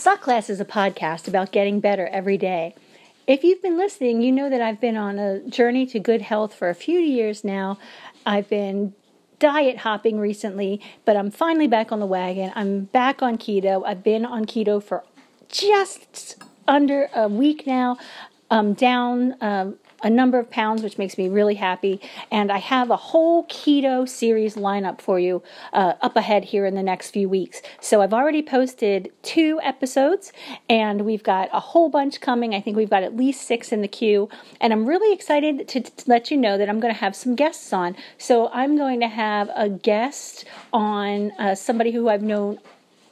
Suck Less is a podcast about getting better every day. If you've been listening, you know that I've been on a journey to good health for a few years now. I've been diet hopping recently, but I'm finally back on the wagon. I'm back on keto. I've been on keto for just under a week now. I'm down um, a number of pounds, which makes me really happy. And I have a whole keto series lineup for you uh, up ahead here in the next few weeks. So I've already posted two episodes, and we've got a whole bunch coming. I think we've got at least six in the queue. And I'm really excited to, to let you know that I'm going to have some guests on. So I'm going to have a guest on uh, somebody who I've known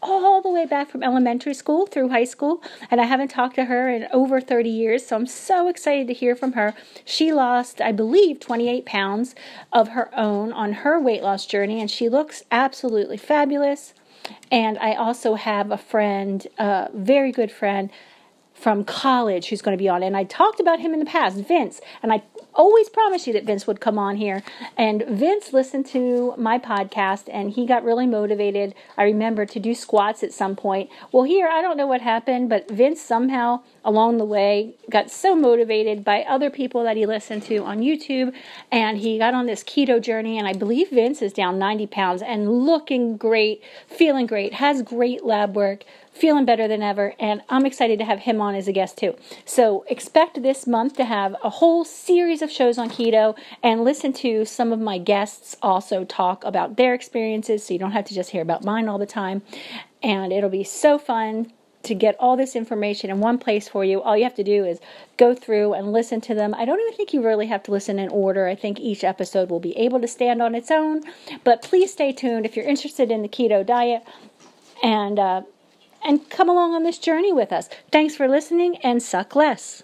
all the way back from elementary school through high school, and I haven't talked to her in over 30 years, so I'm so excited to hear from her. She lost, I believe, 28 pounds of her own on her weight loss journey, and she looks absolutely fabulous. And I also have a friend, a very good friend from college who's going to be on. And I talked about him in the past, Vince, and I always promised you that Vince would come on here. And Vince listened to my podcast and he got really motivated. I remember to do squats at some point. Well, here, I don't know what happened, but Vince somehow along the way got so motivated by other people that he listened to on YouTube and he got on this keto journey. And I believe Vince is down 90 pounds and looking great, feeling great, has great lab work feeling better than ever, and I'm excited to have him on as a guest too. So expect this month to have a whole series of shows on keto and listen to some of my guests also talk about their experiences so you don't have to just hear about mine all the time. And it'll be so fun to get all this information in one place for you. All you have to do is go through and listen to them. I don't even think you really have to listen in order. I think each episode will be able to stand on its own. But please stay tuned if you're interested in the keto diet. And uh, and come along on this journey with us. Thanks for listening and suck less.